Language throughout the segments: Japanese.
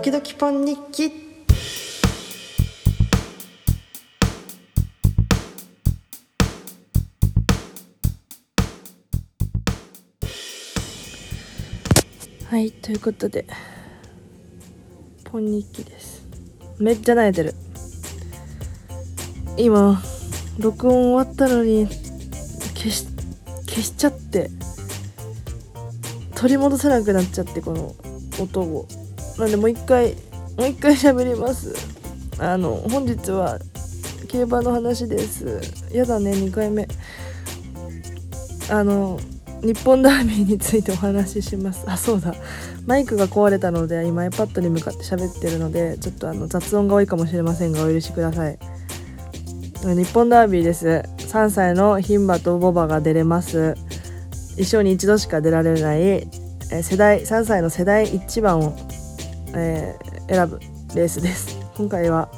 時々ポン日記。はいということでポン日記です。めっちゃ慣れてる。今録音終わったのに消し消しちゃって取り戻せなくなっちゃってこの音を。なんでもう一回もう一回 喋ります。あの本日は競馬の話です。やだね2回目。あの日本ダービーについてお話しします。あそうだ。マイクが壊れたので今 iPad に向かって喋ってるのでちょっとあの雑音が多いかもしれませんがお許しください。日本ダービーです。3歳の牝馬とボバが出れます。一生に一度しか出られない、世代3歳の世代1番を、えー、選ぶレースです。今回は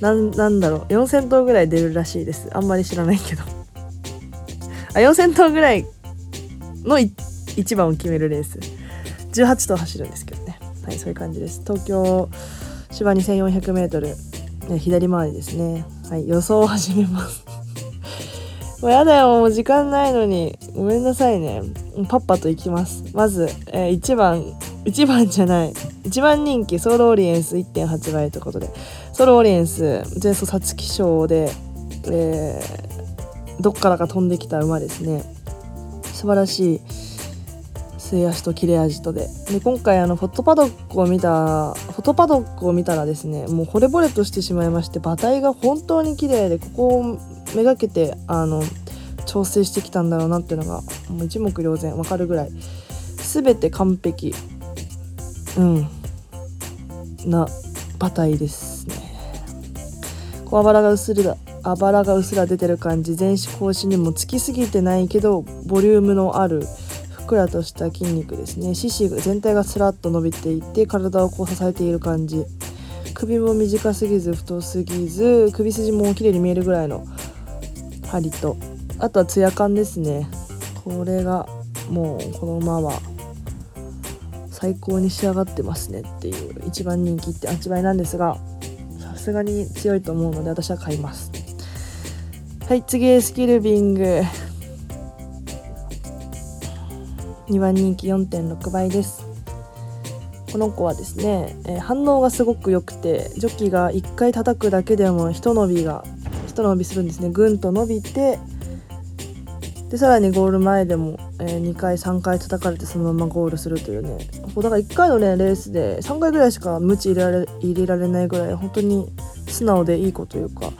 なんなんだろう。4000頭ぐらい出るらしいです。あんまり知らないけど。あ4000頭ぐらいの1番を決めるレース。18頭走るんですけどね。はいそういう感じです。東京芝 2400m 左回りですね。はい予想を始めます。もうやだよ。もう時間ないのに。ごめんなさいね。パッパと行きます。まず、えー、1番1番じゃない。1番人気ソウルオリエンス1.8倍ということで。ソウルオリエンス前走皐月賞で、えー、どっからか飛んできた馬ですね。素晴らしい末足と切れ味とで。で今回あのフォトパドックを見たフォトパドックを見たらですねもう惚れ惚れとしてしまいまして馬体が本当に綺麗でここをめがけてあの調整してきたんだろうなっていうのがもう一目瞭然わかるぐらい。全て完璧。うん。な馬体ですね。小あばらがうすらあばらがうすら出てる感じ前肢後肢にもつきすぎてないけどボリュームのあるふっくらとした筋肉ですね。四肢全体がスラッと伸びていて体をこう支えている感じ。首も短すぎず太すぎず首筋も綺麗に見えるぐらいの針と。あとはツヤ感ですね。これがもうこの馬は最高に仕上がってますねっていう一番人気って8倍なんですがさすがに強いと思うので私は買います。はい次スキルビング。2番人気4.6倍です。この子はですね、えー、反応がすごく良くてジョッキが1回叩くだけでも一伸びが一伸びするんですね。ぐんと伸びてでさらにゴール前でも、えー、2回3回叩かれてそのままゴールするというね。だから1回のねレースで3回ぐらいしかムチ入れられ入れられないぐらい本当に素直でいい子というか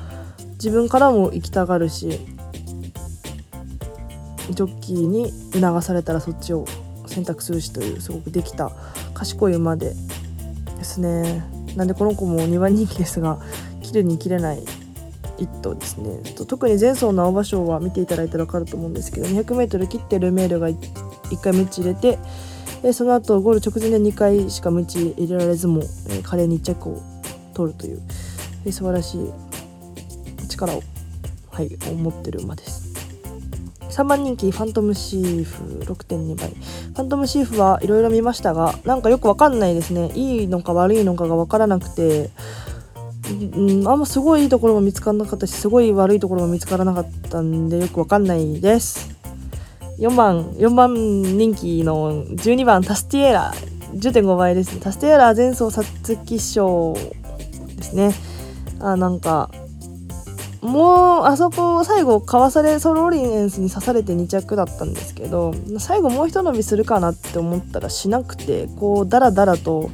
自分からも行きたがるしジョッキーに促されたらそっちを選択するしというすごくできた賢い馬でですね。なんでこの子も2番人気ですが切るに切れない一頭ですね。特に前走の青葉賞は見ていただいたら分かると思うんですけど 200m 切ってルメールが1回ムチ入れてでその後ゴール直前で2回しかムチ入れられずも、えー、華麗に1着を取るという素晴らしい力を、はい、持ってる馬です。3番人気ファントムシーフ6.2倍。ファントムシーフはいろいろ見ましたがなんかよくわかんないですね。いいのか悪いのかが分からなくてあんますごいいいところも見つからなかったしすごい悪いところも見つからなかったんでよくわかんないです。4番4番人気の12番タスティエラ。10.5倍ですね。タスティエラ前走皐月賞ですね。あなんかもうあそこ最後かわされソロリエンスに刺されて2着だったんですけど最後もう一伸びするかなって思ったらしなくてこうダラダラと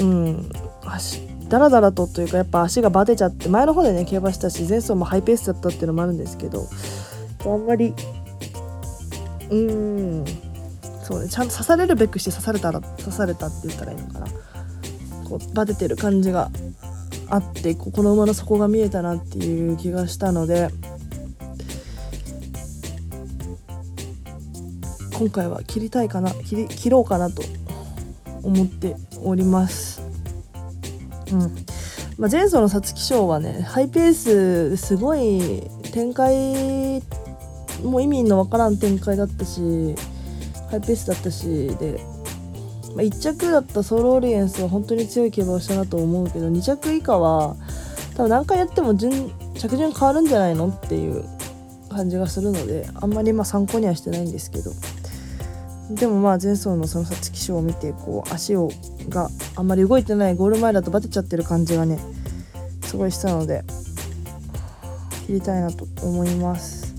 うん走ダラダラとというかやっぱ足がバテちゃって前の方でね競馬したし前走もハイペースだったっていうのもあるんですけど。あんまりうーんそうね。ちゃんと刺されるべくして刺されたら刺されたって言ったらいいのかな。こうバテてる感じがあってここの馬の底が見えたなっていう気がしたので今回は切りたいかな切り切ろうかなと思っておりますうん。まあ、前走の皐月賞はねハイペースすごい展開も意味のわからん展開だったしハイペースだったしでまあ、1着だったソロオリエンスは本当に強い競馬をしたなと思うけど2着以下は多分何回やっても順着順変わるんじゃないのっていう感じがするのであんまりま参考にはしてないんですけど。でもまあ前走のその皐月賞を見てこう足をがあんまり動いてないゴール前だとバテちゃってる感じがねすごいしたので切りたいなと思います。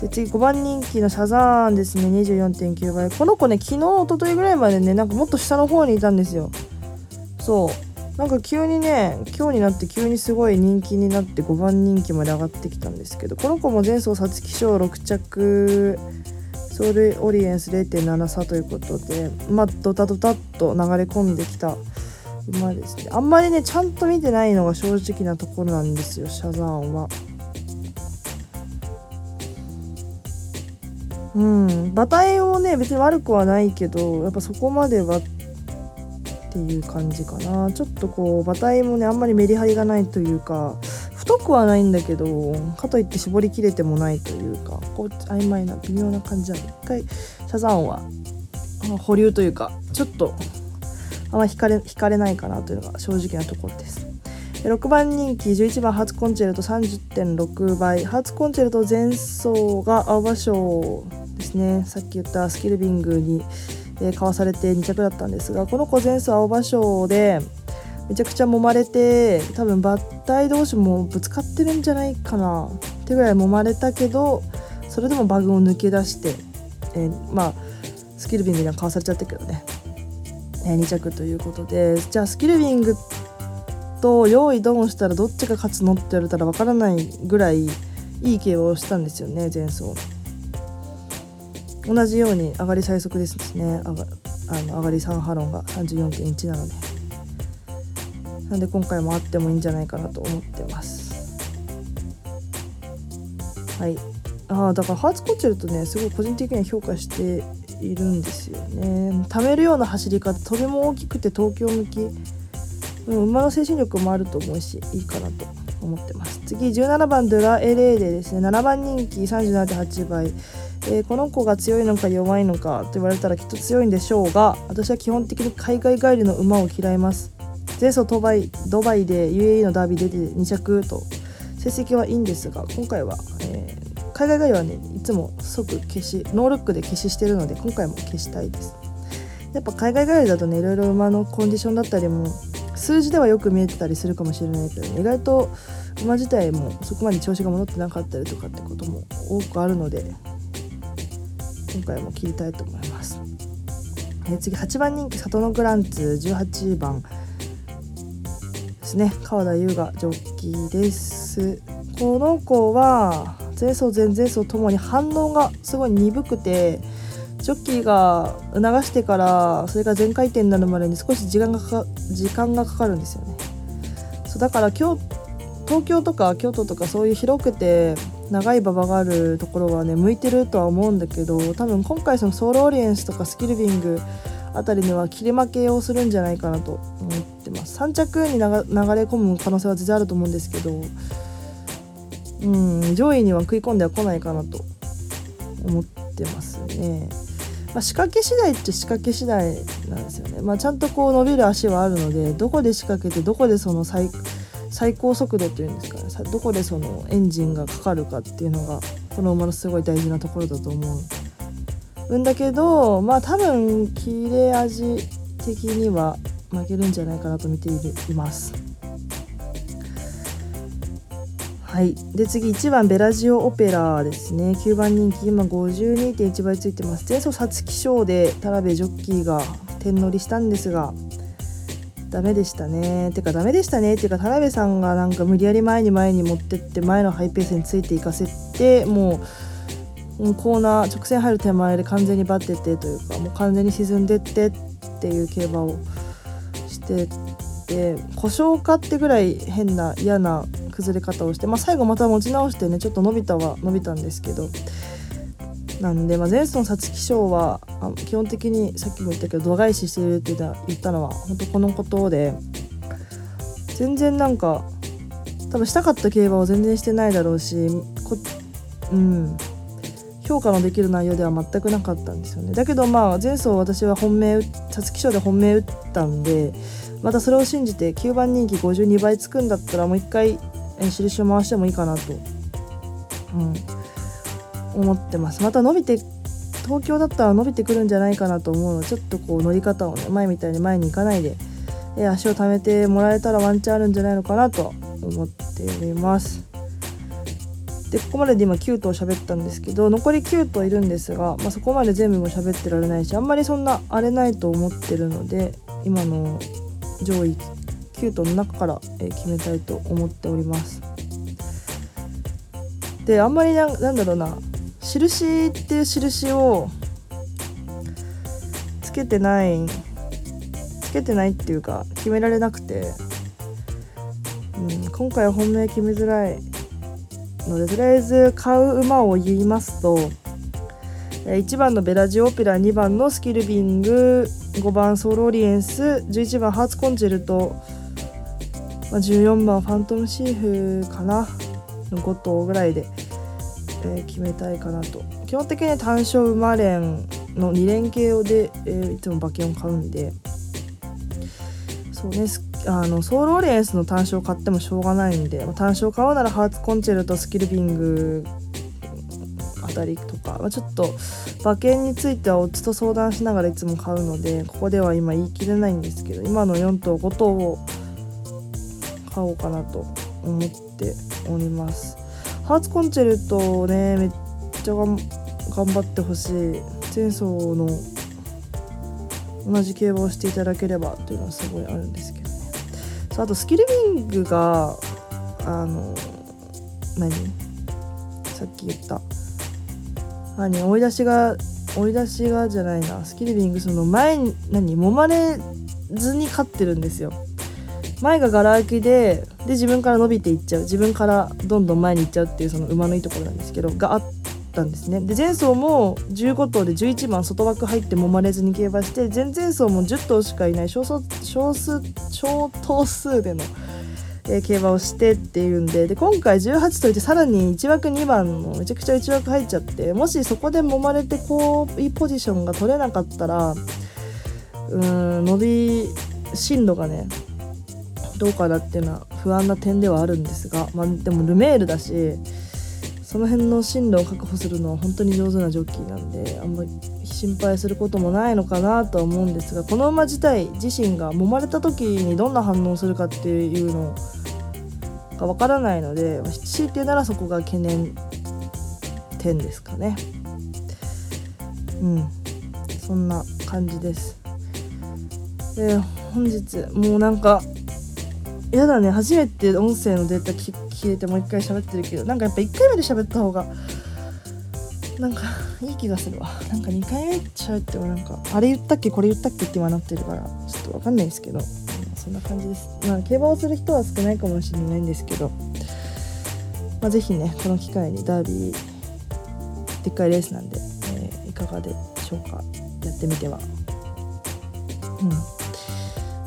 で次5番人気のシャザーンですね。24.9倍。この子ね昨日一昨日ぐらいまでねなんかもっと下の方にいたんですよ。そう。なんか急にね今日になって急にすごい人気になって5番人気まで上がってきたんですけどこの子も前走皐月賞6着ソウルオリエンス0.7差ということでまあドタドタっと流れ込んできた。馬ですね。あんまりねちゃんと見てないのが正直なところなんですよシャザーンは。うん。馬体をね別に悪くはないけどやっぱそこまではっていう感じかな。ちょっとこう馬体もねあんまりメリハリがないというか太くはないんだけどかといって絞りきれてもないというかこう曖昧な微妙な感じなんで一回シャザンは保留というかちょっとあんま引かれ引かれないかなというのが正直なところです。6番人気11番ハーツコンチェルト30.6倍ハーツコンチェルト前走が青葉賞ですね。さっき言ったスキルビングに、えー、買わされて2着だったんですがこの子前走青葉賞でめちゃくちゃ揉まれて多分バッタイ同士もぶつかってるんじゃないかな。ってぐらい揉まれたけどそれでもバグを抜け出して、えー、まあスキルビングには買わされちゃったけどね、えー、2着ということで。じゃあスキルビングと用意ドンしたらどっちが勝つのって言われたらわからないぐらいいい競馬をしたんですよね前走。同じように上がり最速ですね。上があの上がり3ハロンが34.1なので。なんで今回もあってもいいんじゃないかなと思ってます。はい。ああだからハーツコッチェルとねすごい個人的には評価しているんですよね。貯めるような走り方とても大きくて東京向き。馬の精神力もあると思うしいいかなと思ってます。次17番ドラエレーでですね7番人気37.8倍、えー、この子が強いのか弱いのかと言われたらきっと強いんでしょうが私は基本的に海外帰りの馬を嫌います。前走ドバイドバイで UAE のダービー出て2着と成績はいいんですが今回は、えー、海外帰りはねいつも即消しノールックで消ししてるので今回も消したいです。やっぱ海外帰りだとねいろいろ馬のコンディションだったりも数字ではよく見えてたりするかもしれないけど、ね、意外と馬自体もそこまで調子が戻ってなかったりとかってことも多くあるので今回も切りたいと思います。えー、次8番人気里のグランツ18番ですね。川田優雅ジョッキーです。この子は前走前々走ともに反応がすごい鈍くてジョッキーが促してからそれが全回転になるまでに少し時間がかか時間がかかるんですよね。そうだから今日東京とか京都とかそういう広くて長い馬場があるところはね向いてるとは思うんだけど多分今回そのソウルオリエンスとかスキルビングあたりには切り負けをするんじゃないかなと思ってます。3着に流れ込む可能性は全然あると思うんですけどうん上位には食い込んでは来ないかなと思ってますね。まあ、仕掛け次第って仕掛け次第なんですよね、まあ、ちゃんとこう伸びる足はあるのでどこで仕掛けてどこでその最最高速度っていうんですかね。どこでそのエンジンがかかるかっていうのがこの馬のすごい大事なところだと思う。んだけどまあ多分切れ味的には負けるんじゃないかなと見ています。はい。で次1番ベラジオオペラですね。9番人気今52.1倍ついてます。前走皐月賞で田辺ジョッキーが点乗りしたんですがダメでしたね。てかダメでしたね。っていうか田辺さんがなんか無理やり前に前に持ってって前のハイペースについていかせてもうコーナー直線入る手前で完全にバテてというかもう完全に沈んでってっていう競馬をしてて故障かってぐらい変な嫌な崩れ方をして、まあ、最後また持ち直してねちょっと伸びたは伸びたんですけどなんで、まあ、前走の皐月賞は基本的にさっきも言ったけど度外視してるって言ったのは本当このことで全然なんか多分したかった競馬を全然してないだろうしこうん。評価のできる内容では全くなかったんですよね。だけどまあ前走私は本命皐月賞で本命打ったんでまたそれを信じて9番人気52倍つくんだったらもう一回印を回してもいいかなと、うん、思ってます。また伸びて東京だったら伸びてくるんじゃないかなと思うのでちょっとこう乗り方をね前みたいに前に行かないで、え足を溜めてもらえたらワンチャンあるんじゃないのかなと思っております。でここまでで今9頭喋ったんですけど残り9頭いるんですが、まあ、そこまで全部も喋ってられないしあんまりそんな荒れないと思ってるので今の上位9頭の中から、決めたいと思っております。であんまりななんだろうな印っていう印をつけてないつけてないっていうか決められなくて、うん、今回は本命決めづらいのでとりあえず買う馬を言いますと1番のベラジオオペラ2番のスキルビング5番ソロリエンス11番ハーツコンチェルト、まあ、14番ファントムシーフかなの5頭ぐらいで、え、決めたいかなと。基本的に単勝馬連の2連携で、え、いつも馬券を買うんで。そうねあのソウルオリエンスの単勝買ってもしょうがないんで、単勝買うならハーツコンチェルトスキルビングあたりとか、ま、ちょっと馬券についてはオッズと相談しながらいつも買うのでここでは今言い切れないんですけど今の4頭5頭を買おうかなと思っております。ハーツコンチェルトねめっちゃ頑張ってほしい。前走の同じ競馬をしていただければというのはすごいあるんですけど。あとスキルビングがあの何？さっき言った。何？追い出しが追い出しがじゃないな。スキルビングその前に何？揉まれずに勝ってるんですよ。前がガラ空きでで自分から伸びていっちゃう。自分からどんどん前に行っちゃうっていうその馬のいいところなんですけどがあったんですね。で前走も15頭で11番外枠入って揉まれずに競馬して前々走も10頭しかいない少数少数小頭数での、えー、競馬をしてっていうんでで今回18といてさらに1枠2番のめちゃくちゃ内枠入っちゃってもしそこで揉まれてこういいポジションが取れなかったらうん伸び進路がねどうかなっていうのは不安な点ではあるんですが、まあ、でもルメールだしその辺の進路を確保するのは本当に上手なジョッキーなんであんまり心配することもないのかなとは思うんですがこの馬自体自身が揉まれた時にどんな反応するかっていうのがわからないので強いて言うならそこが懸念点ですかね。うん。そんな感じです。で本日もうなんかやだね。初めて音声のデータ消えてもう一回喋ってるけどなんかやっぱ1回目で喋った方がなんかいい気がするわ。なんか2回目喋ってもなんかあれ言ったっけこれ言ったっけって今なってるからちょっとわかんないですけど、そんな感じです。まあ競馬をする人は少ないかもしれないんですけどまあ是非ねこの機会にダービーでっかいレースなんで、えー、いかがでしょうか。やってみては。うん。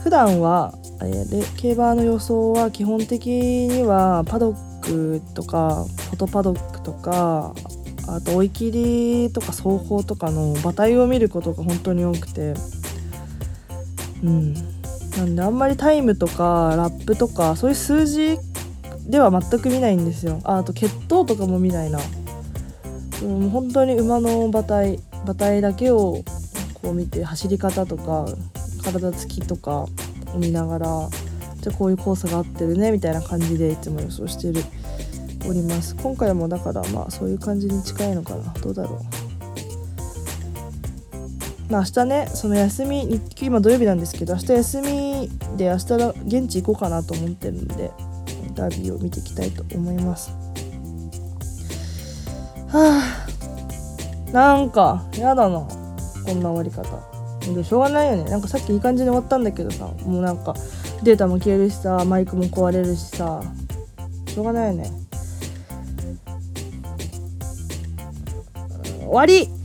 普段はえで競馬の予想は基本的にはパドックとかフォトパドックとかあと追い切りとか走法とかの馬体を見ることが本当に多くてうん。なんであんまりタイムとかラップとかそういう数字では全く見ないんですよ。ああと血統とかも見ないな、うん、本当に馬の馬体馬体だけをこう見て走り方とか体つきとか見ながらじゃあこういうコースが合ってるねみたいな感じでいつも予想してるおります。今回もだからまあそういう感じに近いのかな。どうだろう。まあ明日ねその休み日今土曜日なんですけど明日休みで明日現地行こうかなと思ってるんでダービーを見ていきたいと思います。はあ。なんかやだな。こんな終わり方。でしょうがないよね。なんかさっきいい感じに終わったんだけどさ。もうなんかデータも消えるしさマイクも壊れるしさ。しょうがないよね。終わり。